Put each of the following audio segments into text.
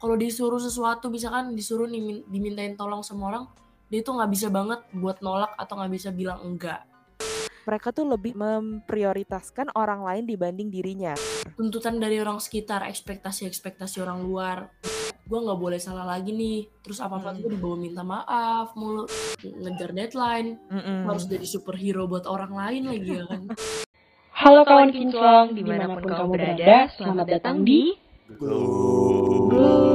kalau disuruh sesuatu misalkan disuruh dimin dimintain tolong sama orang, dia tuh nggak bisa banget buat nolak atau nggak bisa bilang enggak. Mereka tuh lebih memprioritaskan orang lain dibanding dirinya. Tuntutan dari orang sekitar, ekspektasi-ekspektasi orang luar. Gue nggak boleh salah lagi nih. Terus apa-apa tuh Mhm. dibawa minta maaf mulu, ngejar deadline, harus Mhm. jadi superhero buat orang lain lagi ya kan. Halo kawan kinclong, di mana pun kamu berada, selamat datang di Ups.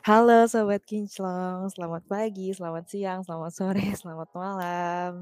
Halo Sobat Kinclong, selamat pagi, selamat siang, selamat sore, selamat malam.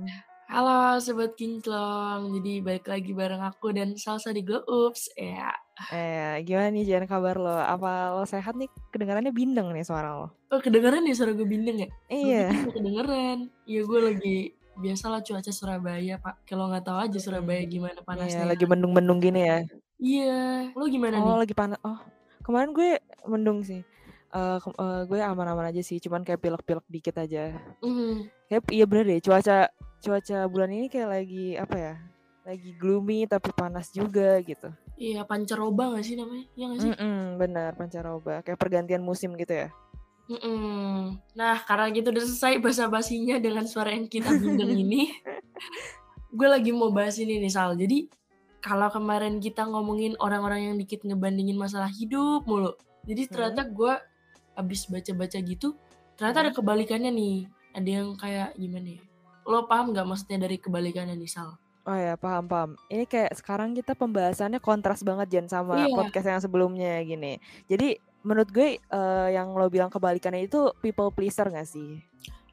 Halo Sobat Kinclong, jadi balik lagi bareng aku dan Salsa di Glow Ups, ya. Eh, gimana nih Jan kabar lo? Apa lo sehat nih? Kedengarannya bindeng nih suara lo. Oh kedengeran ya suara gue bindeng ya? Gue Iya. gak kedengeran. Iya gue lagi biasalah cuaca Surabaya pak. Kalau nggak tahu aja Surabaya Mhm. gimana Iya, panasnya. lagi mendung-mendung gini ya. Iya, lo gimana Oh, nih? lagi panas. Oh, kemarin gue mendung sih. Eh, ke- eh, gue aman-aman aja sih, cuman kayak pilek-pilek dikit aja. Mhm. Kayak iya bener deh, cuaca cuaca bulan ini kayak lagi apa ya? Lagi gloomy tapi panas juga gitu. Iya pancaroba gak sih namanya? Iya gak sih? Mm-mm, benar, pancaroba. Kayak pergantian musim gitu ya. Mm-mm. Nah karena gitu udah selesai basa-basinya dengan suara yang kita bindeng ini, gue lagi mau bahas ini nih Sal. Jadi kalau kemarin kita ngomongin orang-orang yang dikit ngebandingin masalah hidup mulu, jadi ternyata Hmm. gue abis baca-baca gitu, ternyata ada Hmm. kebalikannya nih. Ada yang kayak gimana ya? Lo paham gak maksudnya dari kebalikannya nih Sal? Oh ya, paham paham. Ini kayak sekarang kita pembahasannya kontras banget Jan sama Iya. podcast yang sebelumnya gini. Jadi menurut gue eh, yang lo bilang kebalikannya itu people pleaser gak sih?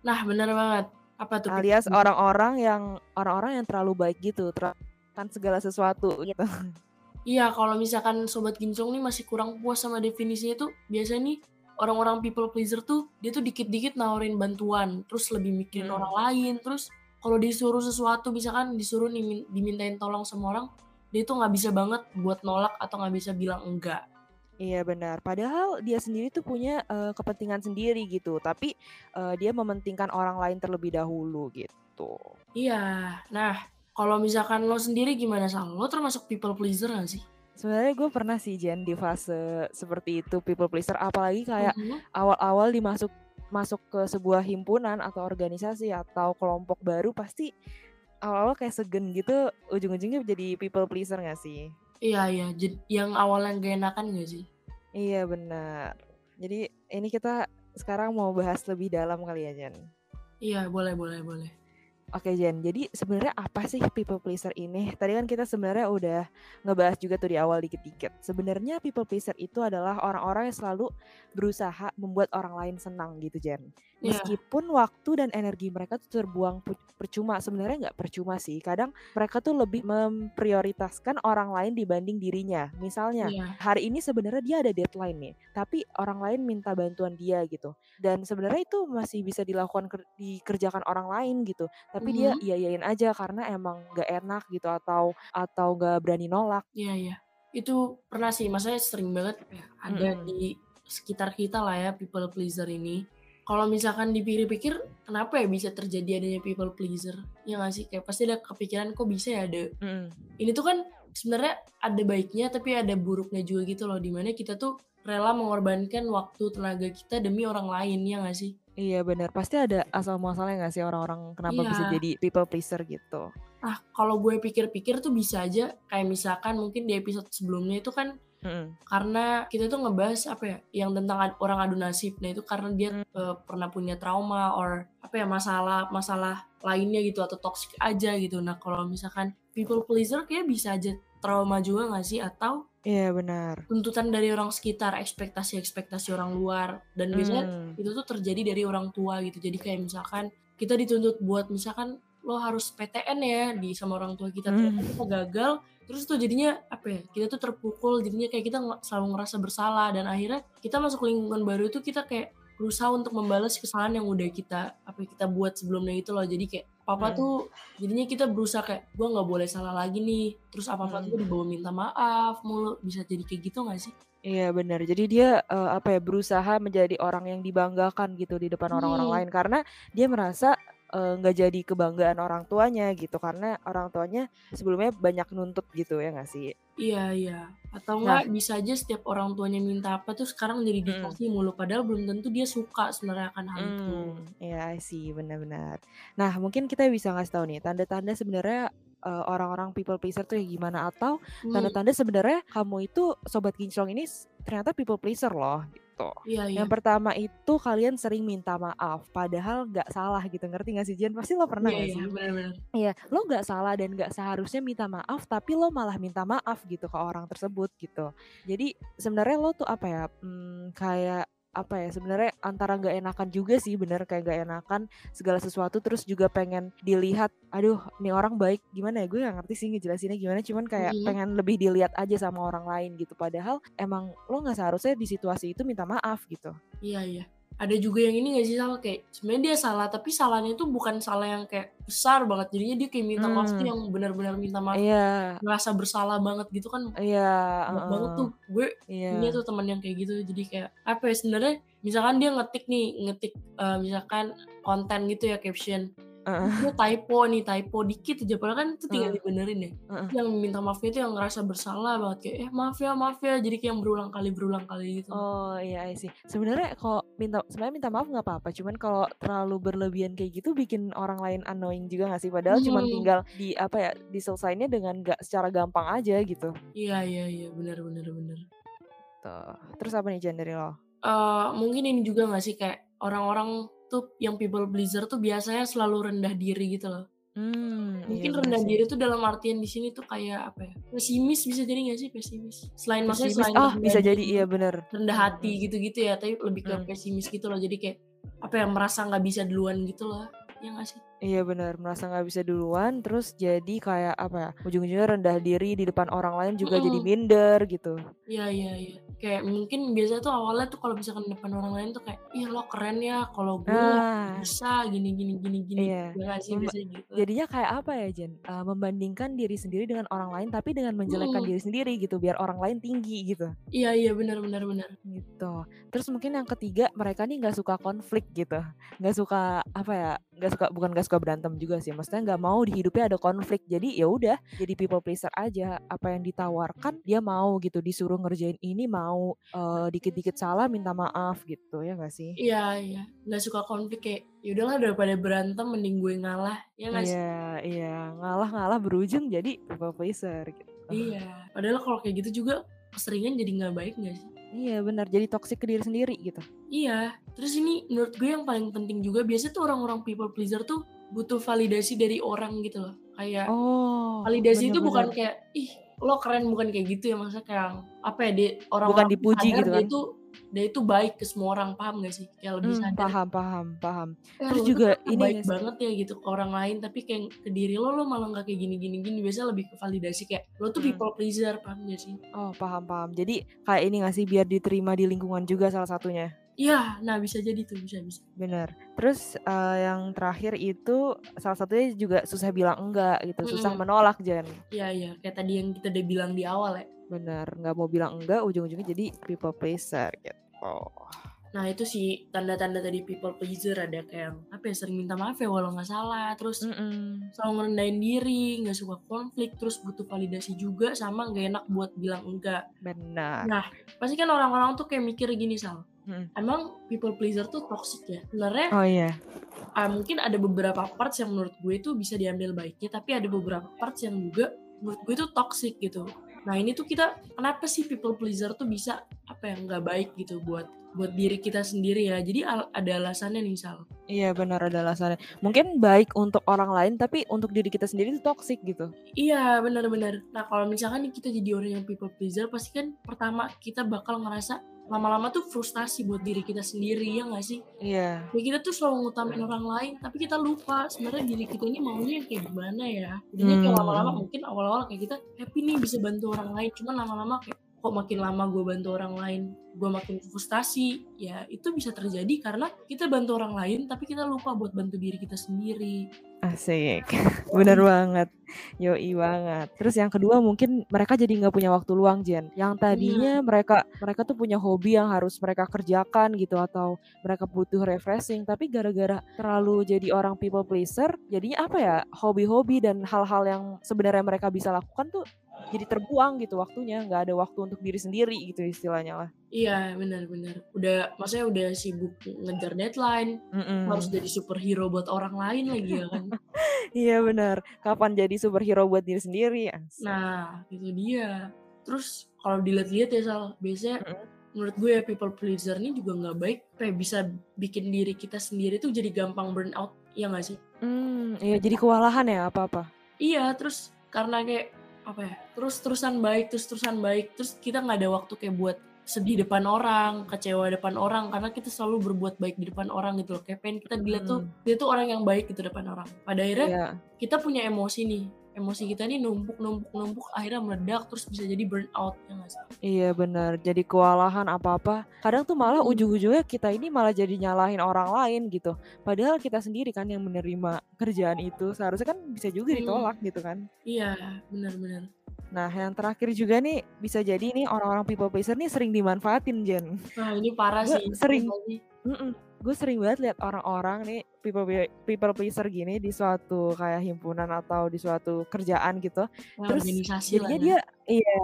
Nah bener banget. Apa tuh? Alias orang-orang yang orang-orang yang terlalu baik gitu, terapkan segala sesuatu gitu. Iya, kalau misalkan sobat gincong nih masih kurang puas sama definisinya tuh, biasanya nih orang-orang people pleaser tuh dia tuh dikit-dikit nawarin bantuan, terus lebih mikirin Hmm. orang lain, terus kalau disuruh sesuatu misalkan disuruh dimin- dimintain tolong sama orang, dia tuh nggak bisa banget buat nolak atau nggak bisa bilang enggak. Iya benar. Padahal dia sendiri tuh punya eh, kepentingan sendiri gitu, tapi eh, dia mementingkan orang lain terlebih dahulu gitu. Iya, nah kalau misalkan lo sendiri gimana Sal? Lo termasuk people pleaser gak sih? Sebenarnya gue pernah sih Jen di fase seperti itu people pleaser, apalagi kayak Mhm. awal-awal dimasuk masuk ke sebuah himpunan atau organisasi atau kelompok baru pasti awal-awal kayak segen gitu, ujung-ujungnya jadi people pleaser gak sih? Iya, iya, Jad- yang awalnya gak enakan gak sih? Iya benar. Jadi ini kita sekarang mau bahas lebih dalam kali ya Jen. Iya, boleh, boleh, boleh. Oke Jen, jadi sebenarnya apa sih people pleaser ini? Tadi kan kita sebenarnya udah ngebahas juga tuh di awal dikit-dikit. Sebenarnya people pleaser itu adalah orang-orang yang selalu berusaha membuat orang lain senang gitu Jen. Iya, Meskipun waktu dan energi mereka tuh terbuang percuma, sebenarnya nggak percuma sih. Kadang mereka tuh lebih memprioritaskan orang lain dibanding dirinya. Misalnya iya, hari ini sebenarnya dia ada deadline nih, tapi orang lain minta bantuan dia gitu. Dan sebenarnya itu masih bisa dilakukan ker- dikerjakan orang lain gitu. Tapi dia Mhm. iya-iyain aja karena emang gak enak gitu atau atau gak berani nolak. Iya iya. Itu pernah sih, maksudnya sering banget ya, ada Mm-mm. di sekitar kita lah ya people pleaser ini. Kalau misalkan dipikir-pikir, kenapa ya bisa terjadi adanya people pleaser? Ya nggak sih? Kayak pasti ada kepikiran kok bisa ya ada. Mm-mm. Ini tuh kan sebenarnya ada baiknya tapi ada buruknya juga gitu loh. Di mana kita tuh rela mengorbankan waktu tenaga kita demi orang lain ya nggak sih? Iya benar, pasti ada asal muasalnya gak sih orang-orang kenapa bisa Iya. jadi people pleaser gitu. Ah kalau gue pikir-pikir tuh bisa aja kayak misalkan mungkin di episode sebelumnya itu kan Karena kita tuh ngebahas apa ya yang tentang ad- orang adu nasib nah itu karena dia Hmm. eh, pernah punya trauma or apa ya masalah masalah lainnya gitu atau toxic aja gitu nah kalau misalkan people pleaser kayak bisa aja trauma juga gak sih atau Iya benar. tuntutan dari orang sekitar ekspektasi ekspektasi orang luar dan biasanya Mm. itu tuh terjadi dari orang tua gitu jadi kayak misalkan kita dituntut buat misalkan lo harus PTN ya di sama orang tua kita ternyata Mm. kita gagal terus tuh jadinya apa ya kita tuh terpukul jadinya kayak kita selalu ngerasa bersalah dan akhirnya kita masuk lingkungan baru itu kita kayak berusaha untuk membalas kesalahan yang udah kita apa ya, kita buat sebelumnya itu loh jadi kayak apa Mm. tuh jadinya kita berusaha kayak gue nggak boleh salah lagi nih terus apa apa Mm. tuh dibawa minta maaf mulu bisa jadi kayak gitu gak sih Iya benar. Jadi dia eh, apa ya berusaha menjadi orang yang dibanggakan gitu di depan orang-orang Hmm. lain karena dia merasa eh, nggak jadi kebanggaan orang tuanya gitu karena orang tuanya sebelumnya banyak nuntut gitu ya nggak sih? Iya iya. Atau Nah. enggak bisa aja setiap orang tuanya minta apa tuh sekarang jadi Mm. dikasih mulu padahal belum tentu dia suka sebenarnya akan hal itu. Hmm, ya I see, benar-benar. Nah, mungkin kita bisa ngasih tahu nih tanda-tanda sebenarnya eh, orang-orang people pleaser tuh ya gimana atau Hmm, tanda-tanda sebenarnya kamu itu sobat kinclong ini ternyata people pleaser loh gitu. iya iya. Yang pertama itu kalian sering minta maaf padahal nggak salah gitu. Ngerti gak sih Jen? Pasti lo pernah Iya gak iya sih? benar-benar. Iya, lo nggak salah dan nggak seharusnya minta maaf, tapi lo malah minta maaf gitu ke orang tersebut gitu. Jadi sebenarnya lo tuh apa ya? hmm, kayak apa ya? Sebenarnya antara nggak enakan juga sih, bener kayak nggak enakan segala sesuatu, terus juga pengen dilihat. Aduh, nih orang baik gimana ya? Gue nggak ngerti sih ngejelasinnya gimana. Cuman kayak Mhm. pengen lebih dilihat aja sama orang lain gitu. Padahal emang lo nggak seharusnya di situasi itu minta maaf gitu. Iya iya. Ada juga yang ini gak sih salah kayak sebenarnya dia salah tapi salahnya itu bukan salah yang kayak besar banget. Jadinya dia kayak minta maaf tuh Hmm. yang benar-benar minta maaf. Iya, merasa bersalah banget gitu kan. Iya, banyak banget heeh, tuh. Gue iya. punya tuh teman yang kayak gitu. Jadi kayak apa ya sebenarnya misalkan dia ngetik nih ngetik eh, misalkan konten gitu ya caption Heeh. dia typo nih typo dikit aja padahal kan itu tinggal Heeh. dibenerin ya Heeh. yang minta maafnya itu yang ngerasa bersalah banget kayak eh maaf ya maaf ya jadi kayak yang berulang kali berulang kali gitu Oh iya see. Sebenarnya kalau minta sebenarnya minta maaf nggak apa-apa. Cuman kalau terlalu berlebihan kayak gitu bikin orang lain annoying juga nggak sih? Padahal cuma Hmm. tinggal di apa ya diselesainya dengan nggak secara gampang aja gitu. iya iya iya benar benar benar Tuh. Terus apa nih Jan dari lo? Eh, mungkin ini juga gak sih kayak orang-orang tuh yang people pleaser tuh biasanya selalu rendah diri gitu loh Hmm, iya Mungkin bener rendah sih. diri tuh dalam artian di sini tuh kayak apa ya? Pesimis bisa jadi gak sih pesimis? Selain maksudnya Pesimis. selain Ah rendah bisa jadi iya bener. rendah hati hmm, gitu-gitu ya, tapi lebih ke hmm. pesimis gitu loh. Jadi kayak apa ya merasa nggak bisa duluan gitu loh. Ya gak sih? Iya benar, merasa nggak bisa duluan, terus jadi kayak apa ya? Ujung-ujungnya rendah diri di depan orang lain juga jadi Mm-mm. minder gitu. Iya iya iya. Kayak mungkin biasa tuh awalnya tuh kalau misalkan depan orang lain tuh kayak, ih lo keren ya, kalau gue Nah, bisa gini gini gini gini. iya. Ya gak sih biasanya gitu. jadinya kayak apa ya Jen? Eh, membandingkan diri sendiri dengan orang lain, tapi dengan menjelekkan Mm-mm. diri sendiri gitu, biar orang lain tinggi gitu. Iya iya benar benar benar. gitu terus mungkin yang ketiga mereka nih nggak suka konflik gitu nggak suka apa ya nggak suka bukan nggak suka berantem juga sih maksudnya nggak mau di hidupnya ada konflik jadi ya udah jadi people pleaser aja apa yang ditawarkan dia mau gitu disuruh ngerjain ini mau eh, dikit-dikit salah minta maaf gitu ya nggak sih Iya iya. Nggak suka konflik kayak, yaudahlah daripada berantem mending gue ngalah. Ya gak sih? iya iya ngalah ngalah berujung jadi people pleaser gitu Iya. Padahal kalau kayak gitu juga keseringan jadi nggak baik nggak sih? iya benar jadi toxic ke diri sendiri gitu Iya. Terus ini menurut gue yang paling penting juga biasanya tuh orang-orang people pleaser tuh butuh validasi dari orang gitu loh. Kayak oh validasi itu bukan kayak ih lo keren bukan kayak gitu ya maksudnya kayak apa ya dia bukan orang-orang tuh dipuji sadar gitu dia kan itu dia itu baik ke semua orang paham gak sih? Kayak lebih Hmm, sadar paham paham paham eh terus juga ini baik sih banget ya gitu ke orang lain tapi kayak ke diri lo lo malah nggak kayak gini gini gini biasanya lebih ke validasi kayak lo tuh Hmm. people pleaser paham gak sih? Oh paham paham. Jadi kayak ini gak sih biar diterima di lingkungan juga salah satunya. Iya, nah bisa jadi tuh bisa bisa. Bener. Terus eh, yang terakhir itu salah satunya juga susah bilang enggak gitu, susah Mm-mm. menolak Jan. Iya iya kayak tadi yang kita udah bilang di awal ya. Bener, nggak mau bilang enggak, ujung-ujungnya jadi people pleaser gitu. Nah itu sih tanda-tanda tadi people pleaser ada kayak yang, apa ya sering minta maaf ya walau nggak salah terus Mm-mm. selalu ngerendahin diri nggak suka konflik terus butuh validasi juga sama nggak enak buat bilang enggak Benar. nah pasti kan orang-orang tuh kayak mikir gini sal Mm. emang people pleaser tuh toxic ya sebenarnya Oh iya. ah, mungkin ada beberapa parts yang menurut gue tuh bisa diambil baiknya tapi ada beberapa parts yang juga menurut gue tuh toxic gitu nah ini tuh kita kenapa sih people pleaser tuh bisa apa yang nggak baik gitu buat buat diri kita sendiri ya jadi al- ada alasannya nih sal Iya benar ada alasannya. Mungkin baik untuk orang lain, tapi untuk diri kita sendiri itu toxic gitu. Iya benar-benar. Nah kalau misalkan kita jadi orang yang people pleaser, pasti kan pertama kita bakal ngerasa lama-lama tuh frustasi buat diri kita sendiri ya nggak sih? Iya. Ya kita tuh selalu ngutamain orang lain, tapi kita lupa sebenarnya diri kita ini maunya kayak gimana ya. Jadinya kayak Hmm. lama-lama mungkin awal-awal kayak kita happy nih bisa bantu orang lain, cuman lama-lama kayak kok makin lama gue bantu orang lain, gue makin frustasi. Ya itu bisa terjadi karena kita bantu orang lain, tapi kita lupa buat bantu diri kita sendiri. Asik, bener banget, yoi banget. Terus yang kedua mungkin mereka jadi nggak punya waktu luang Jen, yang tadinya Iya. mereka mereka tuh punya hobi yang harus mereka kerjakan gitu atau mereka butuh refreshing, tapi gara-gara terlalu jadi orang people pleaser, jadinya apa ya, hobi-hobi dan hal-hal yang sebenarnya mereka bisa lakukan tuh jadi terbuang gitu waktunya, nggak ada waktu untuk diri sendiri gitu istilahnya lah. Iya, benar benar. Udah maksudnya udah sibuk ngejar deadline, harus Mhm. jadi superhero buat orang lain lagi ya kan. Iya bener, kapan jadi superhero buat diri sendiri, asik. Nah, itu dia. Terus kalau dilihat-lihat ya Sal, biasanya Mhm. menurut gue ya people pleaser ini juga nggak baik, kayak bisa bikin diri kita sendiri tuh jadi gampang burn out, iya nggak sih? Mmm, iya jadi kewalahan ya apa-apa? Iya, terus karena kayak apa ya, terus-terusan baik terus-terusan baik, terus kita nggak ada waktu kayak buat sedih depan orang, kecewa depan orang, karena kita selalu berbuat baik di depan orang gitu loh. Kayak pengen kita dilihat tuh, Mhm. dia tuh orang yang baik gitu depan orang. Pada akhirnya Iya. kita punya emosi nih, emosi kita nih numpuk numpuk numpuk akhirnya meledak terus bisa jadi burn out ya nggak sih? Iya bener, jadi kewalahan apa-apa. Kadang tuh malah ujung-ujungnya kita ini malah jadi nyalahin orang lain gitu. Padahal kita sendiri kan yang menerima kerjaan itu, seharusnya kan bisa juga ditolak gitu kan. Iya, benar-benar. Nah yang terakhir juga nih, bisa jadi nih orang-orang people pleaser nih sering dimanfaatin Jen. Nah ini parah Gue sih, sering sih? mhm, gue sering banget lihat orang-orang nih people pe people pleaser gini di suatu kayak himpunan atau di suatu kerjaan gitu. Nah, Terus jadinya ya. dia iya,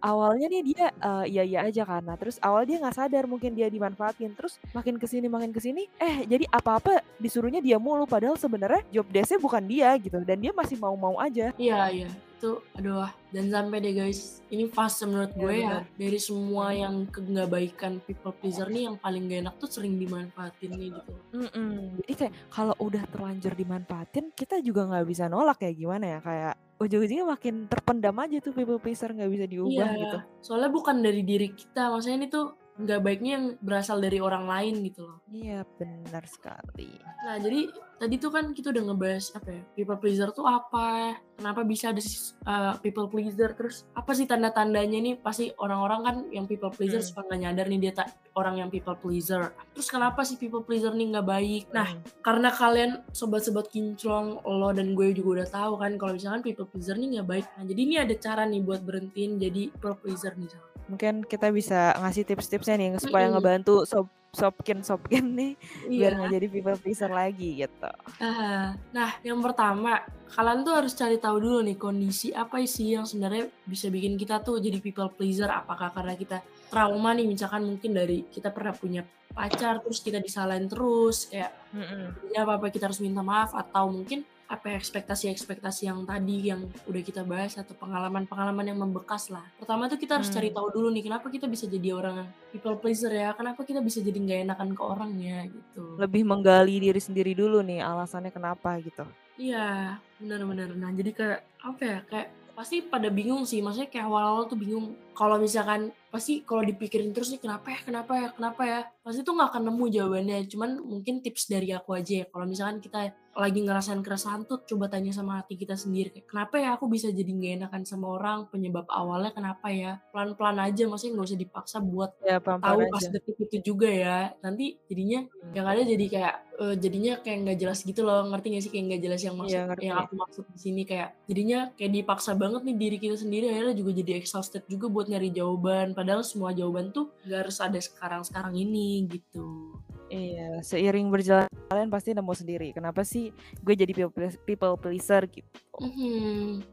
awalnya nih dia, eee, iya-iya aja kan. Nah terus awalnya dia nggak sadar mungkin dia dimanfaatin, terus makin ke sini makin ke sini, eh jadi apa-apa disuruhnya dia mulu, padahal sebenarnya job desk-nya bukan dia gitu dan dia masih mau-mau aja. Iya iya, itu aduh ah, dan sampai deh guys, ini fase menurut Iya gue ya, bener. dari semua yang ke nggak baikan people pleaser nih yang paling gak enak tuh sering dimanfaatin nih gitu. Mhm, jadi kayak kalau udah terlanjur dimanfaatin, kita juga nggak bisa nolak ya gimana ya, kayak ujung-ujungnya makin terpendam aja tuh people pleaser nggak bisa diubah gitu. Iya, soalnya bukan dari diri kita, maksudnya ini tuh nggak baiknya yang berasal dari orang lain gitu loh. Iya benar sekali. Nah jadi tadi tuh kan kita udah ngebahas apa ya, people pleaser tuh apa, kenapa bisa ada uh, people pleaser, terus apa sih tanda-tandanya nih, pasti orang-orang kan yang people pleaser Hmm. suka nggak nyadar nih dia tak orang yang people pleaser. Terus kenapa sih people pleaser nih nggak baik? Nah Mhm. karena kalian sobat-sobat kinclong lo dan gue juga udah tahu kan kalau misalkan people pleaser nih nggak baik. Nah jadi ini ada cara nih buat berhentiin jadi people pleaser nih. Mungkin kita bisa ngasih tips-tipsnya nih supaya Mm-mm. ngebantu sob sobkin sobkin nih biar Iya. nggak jadi people pleaser lagi gitu. Ah, Nah, yang pertama, kalian tuh harus cari tahu dulu nih kondisi apa sih yang sebenarnya bisa bikin kita tuh jadi people pleaser. Apakah karena kita trauma nih, misalkan mungkin dari kita pernah punya pacar, terus kita disalahin terus, kayak Mhm. ya apa-apa kita harus minta maaf, atau mungkin apa ya, ekspektasi-ekspektasi yang tadi yang udah kita bahas atau pengalaman-pengalaman yang membekas lah. Pertama tuh kita harus cari Hmm. tahu dulu nih kenapa kita bisa jadi orang people pleaser ya, kenapa kita bisa jadi nggak enakan ke orangnya gitu. Lebih menggali diri sendiri dulu nih alasannya kenapa gitu. Iya, benar-benar. Nah, jadi kayak apa ya? Kayak pasti pada bingung sih. Maksudnya kayak awal-awal tuh bingung. Kalau misalkan pasti kalau dipikirin terus nih kenapa ya, kenapa ya, kenapa ya? Pasti tuh nggak akan nemu jawabannya. Cuman mungkin tips dari aku aja ya. Kalau misalkan kita lagi ngerasain keresahan tuh coba tanya sama hati kita sendiri kayak kenapa ya aku bisa jadi nggak enakan sama orang penyebab awalnya kenapa ya pelan-pelan aja maksudnya nggak usah dipaksa buat Ya tahu pelan-pelan pas aja. detik itu juga ya nanti jadinya Hmm. yang ada jadi kayak eh, jadinya kayak nggak jelas gitu loh ngerti gak sih kayak nggak jelas yang maksud Iya ngerti. yang aku maksud di sini kayak jadinya kayak dipaksa banget nih diri kita sendiri akhirnya juga jadi exhausted juga buat nyari jawaban padahal semua jawaban tuh nggak harus ada sekarang sekarang ini gitu Iya, seiring berjalan kalian pasti nemu sendiri. Kenapa sih gue jadi people pleas- people pleaser gitu? Mhm.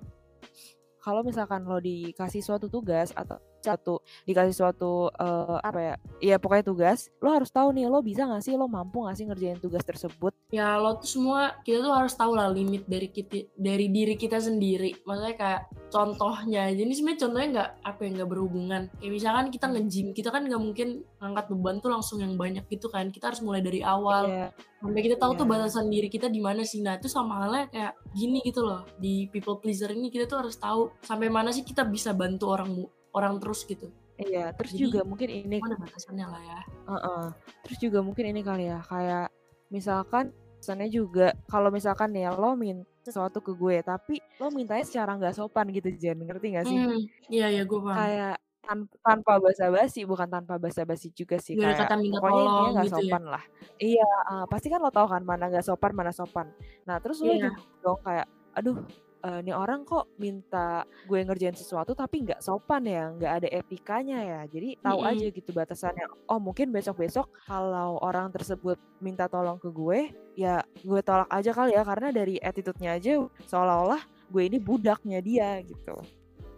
Kalau misalkan lo dikasih suatu tugas atau satu dikasih suatu eh, apa ya? Iya pokoknya tugas, lo harus tahu nih lo bisa nggak sih, lo mampu nggak sih ngerjain tugas tersebut? ya lo tuh semua kita tuh harus tahu lah limit dari kita dari diri kita sendiri. Maksudnya kayak contohnya jadi sebenarnya contohnya nggak apa ya nggak berhubungan. Kayak misalkan kita nge-gym kita kan nggak mungkin ngangkat beban tuh langsung yang banyak gitu kan. Kita harus mulai dari awal. Iya, sampai kita tahu tuh Iya. batasan diri kita di mana sih. Nah itu sama halnya kayak gini gitu loh. Di people pleaser ini kita tuh harus tahu sampai mana sih kita bisa bantu orang orang terus gitu iya. Terus Jadi, juga mungkin ini ada batasannya lah ya Heeh. Terus juga mungkin ini kali ya, kayak misalkan pesannya juga kalau misalkan nih lo minta sesuatu ke gue, tapi lo mintanya secara nggak sopan gitu Jen, ngerti nggak sih? hmm iya iya gue paham Kayak Tan tanpa basa-basi, bukan tanpa basa-basi juga sih, ada kayak kata minta pokoknya intinya tolong nggak gitu ya? sopan lah. Iya, heeh, pasti kan lo tahu kan mana nggak sopan, mana sopan. Nah, terus lo juga Iya. dong kayak, "Aduh, eee, nih orang kok minta gue ngerjain sesuatu tapi nggak sopan ya, nggak ada etikanya ya." Jadi tahu aja Mhm. gitu batasannya. Oh, mungkin besok-besok kalau orang tersebut minta tolong ke gue, ya gue tolak aja kali ya, karena dari attitude-nya aja seolah-olah gue ini budaknya dia gitu.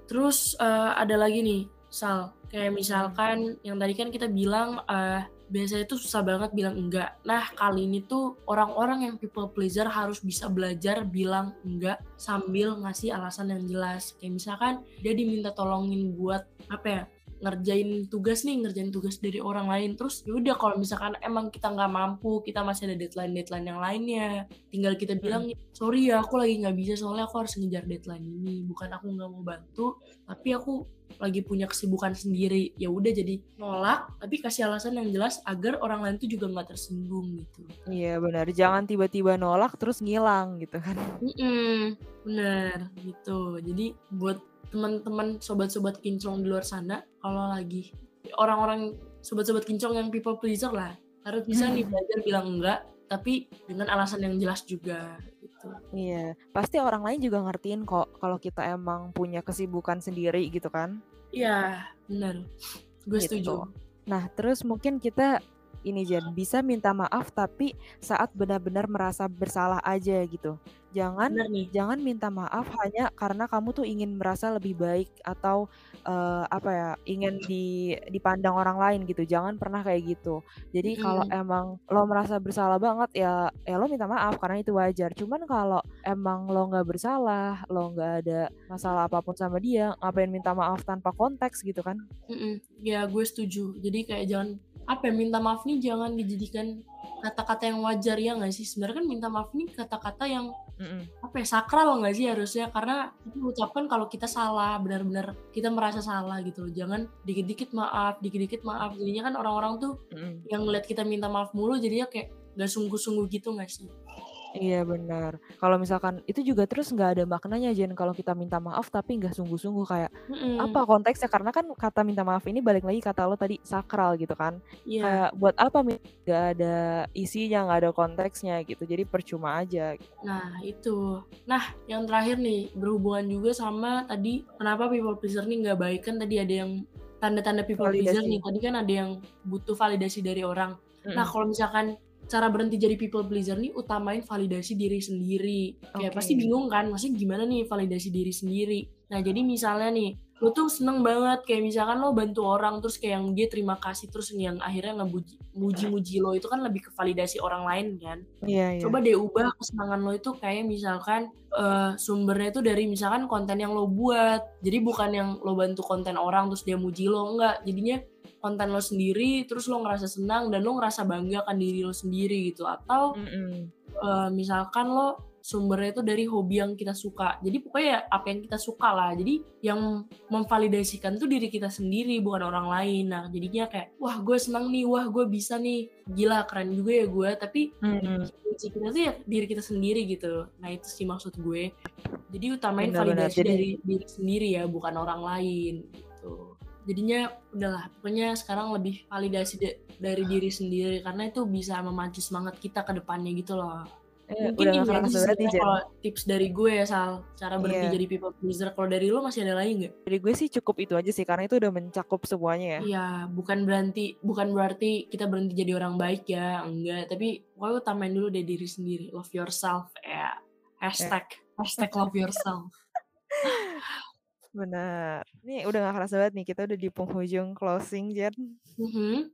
Terus, eee, ada lagi nih, Sal, kayak misalkan yang tadi kan kita bilang, eee, biasanya tuh susah banget bilang enggak. Nah, kali ini tuh orang-orang yang people pleaser harus bisa belajar bilang enggak sambil ngasih alasan yang jelas. Kayak misalkan dia diminta tolongin buat, apa ya, ngerjain tugas nih, ngerjain tugas dari orang lain. Terus ya udah kalau misalkan emang kita nggak mampu, kita masih ada deadline-deadline yang lainnya, tinggal kita bilang, Mhm. "Sorry ya, aku lagi nggak bisa soalnya aku harus ngejar deadline ini. Bukan aku nggak mau bantu, tapi aku lagi punya kesibukan sendiri." Ya udah jadi nolak, tapi kasih alasan yang jelas agar orang lain tuh juga nggak tersinggung gitu. Iya benar, jangan tiba-tiba nolak terus ngilang gitu kan. Mhm, bener gitu. Jadi buat teman-teman sobat-sobat kinclong di luar sana, kalau lagi orang-orang sobat-sobat kinclong yang people pleaser lah, harus bisa nih belajar bilang enggak, tapi dengan alasan yang jelas juga gitu. Iya, pasti orang lain juga ngertiin kok kalau kita emang punya kesibukan sendiri gitu kan. Iya, bener. Gue setuju. Gitu. Nah, terus mungkin kita ini Jen, bisa minta maaf tapi saat benar-benar merasa bersalah aja gitu. Jangan nih. jangan minta maaf hanya karena kamu tuh ingin merasa lebih baik atau eh, apa ya, ingin di dipandang orang lain gitu. Jangan pernah kayak gitu. Jadi kalau Mhm. emang lo merasa bersalah banget ya ya lo minta maaf karena itu wajar. Cuman kalau emang lo nggak bersalah, lo nggak ada masalah apa pun sama dia, ngapain minta maaf tanpa konteks gitu kan? Mhm, ya gue setuju. Jadi kayak jangan apa ya, minta maaf nih jangan dijadikan kata-kata yang wajar ya nggak sih? Sebenarnya kan minta maaf nih kata-kata yang Mm-mm. apa ya sakral nggak sih harusnya karena itu mengucapkan kalau kita salah benar-benar kita merasa salah gitu loh jangan dikit-dikit maaf dikit-dikit maaf jadinya kan orang-orang tuh Mm-mm. yang ngeliat kita minta maaf mulu jadinya kayak gak sungguh-sungguh gitu nggak sih Iya benar. Kalau misalkan itu juga terus nggak ada maknanya Jen kalau kita minta maaf tapi nggak sungguh-sungguh kayak Mm-mm, apa konteksnya karena kan kata minta maaf ini balik lagi kata lo tadi sakral gitu kan. iya Kayak buat apa nggak ada isinya nggak ada konteksnya gitu. Jadi percuma aja. Nah, itu. Nah, yang terakhir nih, berhubungan juga sama tadi kenapa people pleaser nih nggak baik kan tadi ada yang tanda-tanda people pleaser Validasi. nih. Tadi kan ada yang butuh validasi dari orang. Nah, Mm-mm. kalau misalkan cara berhenti jadi people pleaser nih utamain validasi diri sendiri. Kayak Oke. pasti bingung kan, maksudnya gimana nih validasi diri sendiri. Nah, jadi misalnya nih, lo tuh seneng banget kayak misalkan lo bantu orang terus kayak yang dia terima kasih terus yang akhirnya ngebuji muji-muji lo itu kan lebih ke validasi orang lain kan Iya iya. coba deh ubah kesenangan lo itu kayak misalkan eh, sumbernya itu dari misalkan konten yang lo buat jadi bukan yang lo bantu konten orang terus dia muji lo enggak jadinya konten lo sendiri terus lo ngerasa senang dan lo ngerasa bangga kan diri lo sendiri gitu. Atau Mm-mm. eh, misalkan lo sumbernya itu dari hobi yang kita suka. Jadi pokoknya ya apa yang kita suka lah. Jadi yang memvalidasikan tuh diri kita sendiri bukan orang lain. Nah jadinya kayak wah gue senang nih. Wah gue bisa nih. Gila keren juga ya gue. Tapi kunci kita tuh ya diri kita sendiri gitu. Nah itu sih maksud gue. Jadi utamain validasi Jadi- dari diri sendiri ya bukan orang lain jadinya udahlah pokoknya sekarang lebih validasi de- dari diri sendiri karena itu bisa memacu semangat kita ke depannya gitu loh Eh, mungkin udah ini sih kalau tips dari gue ya Sal cara berhenti Iya. jadi people pleaser kalau dari lo masih ada lagi nggak Dari gue sih cukup itu aja sih karena itu udah mencakup semuanya ya. Iya, bukan berarti bukan berarti kita berhenti jadi orang baik ya, enggak. Tapi pokoknya utamain dulu deh diri sendiri, love yourself ya. Hashtag, hashtag love yourself. Benar. Nih udah gak kerasa banget nih kita udah di penghujung closing Jen. Mhm.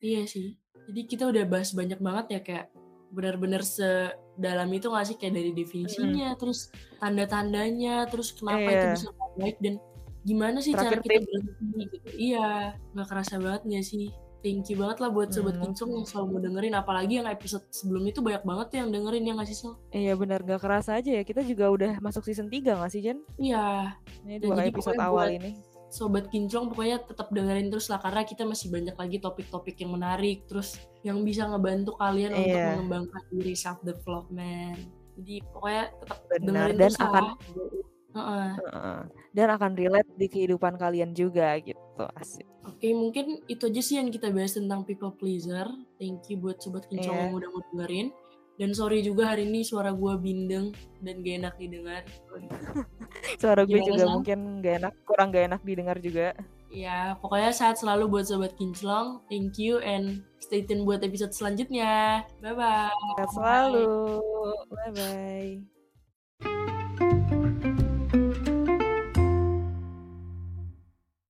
Iya sih. Jadi kita udah bahas banyak banget ya kayak benar-benar sedalam itu gak sih kayak dari definisinya, terus tanda-tandanya, terus kenapa itu Iya. bisa baik dan gimana sih cara Terakhir kita tips. berhenti gitu. Iya, nggak kerasa banget gak sih? Thank you banget lah buat Sobat Hmm. Kincung yang selalu mau dengerin. Apalagi yang episode sebelum itu banyak banget yang dengerin ya gak sih Sel? Iya benar gak kerasa aja ya kita juga udah masuk season 3 gak sih Jen? Iya, Ini Dan dua jadi episode awal buat- ini. Sobat Kinclong pokoknya tetap dengerin terus lah karena kita masih banyak lagi topik-topik yang menarik terus yang bisa ngebantu kalian untuk Iya. mengembangkan diri self development. Jadi pokoknya tetap Benar, dengerin dan terus akan- lah. Heeh. Heeh. Dan akan relate di kehidupan kalian juga gitu. Gitu asik Oke, mungkin itu aja sih yang kita bahas tentang people pleaser. Thank you buat sobat kinclong Iya. yang udah mau dengerin. Dan sorry juga hari ini suara gua bindeng dan gak enak didengar. suara gue Gimana, juga Sam? mungkin gak enak kurang gak enak didengar juga Ya, pokoknya sehat selalu buat sobat kinclong. Thank you and stay tune buat episode selanjutnya. Bye-bye. Sehat selalu bye bye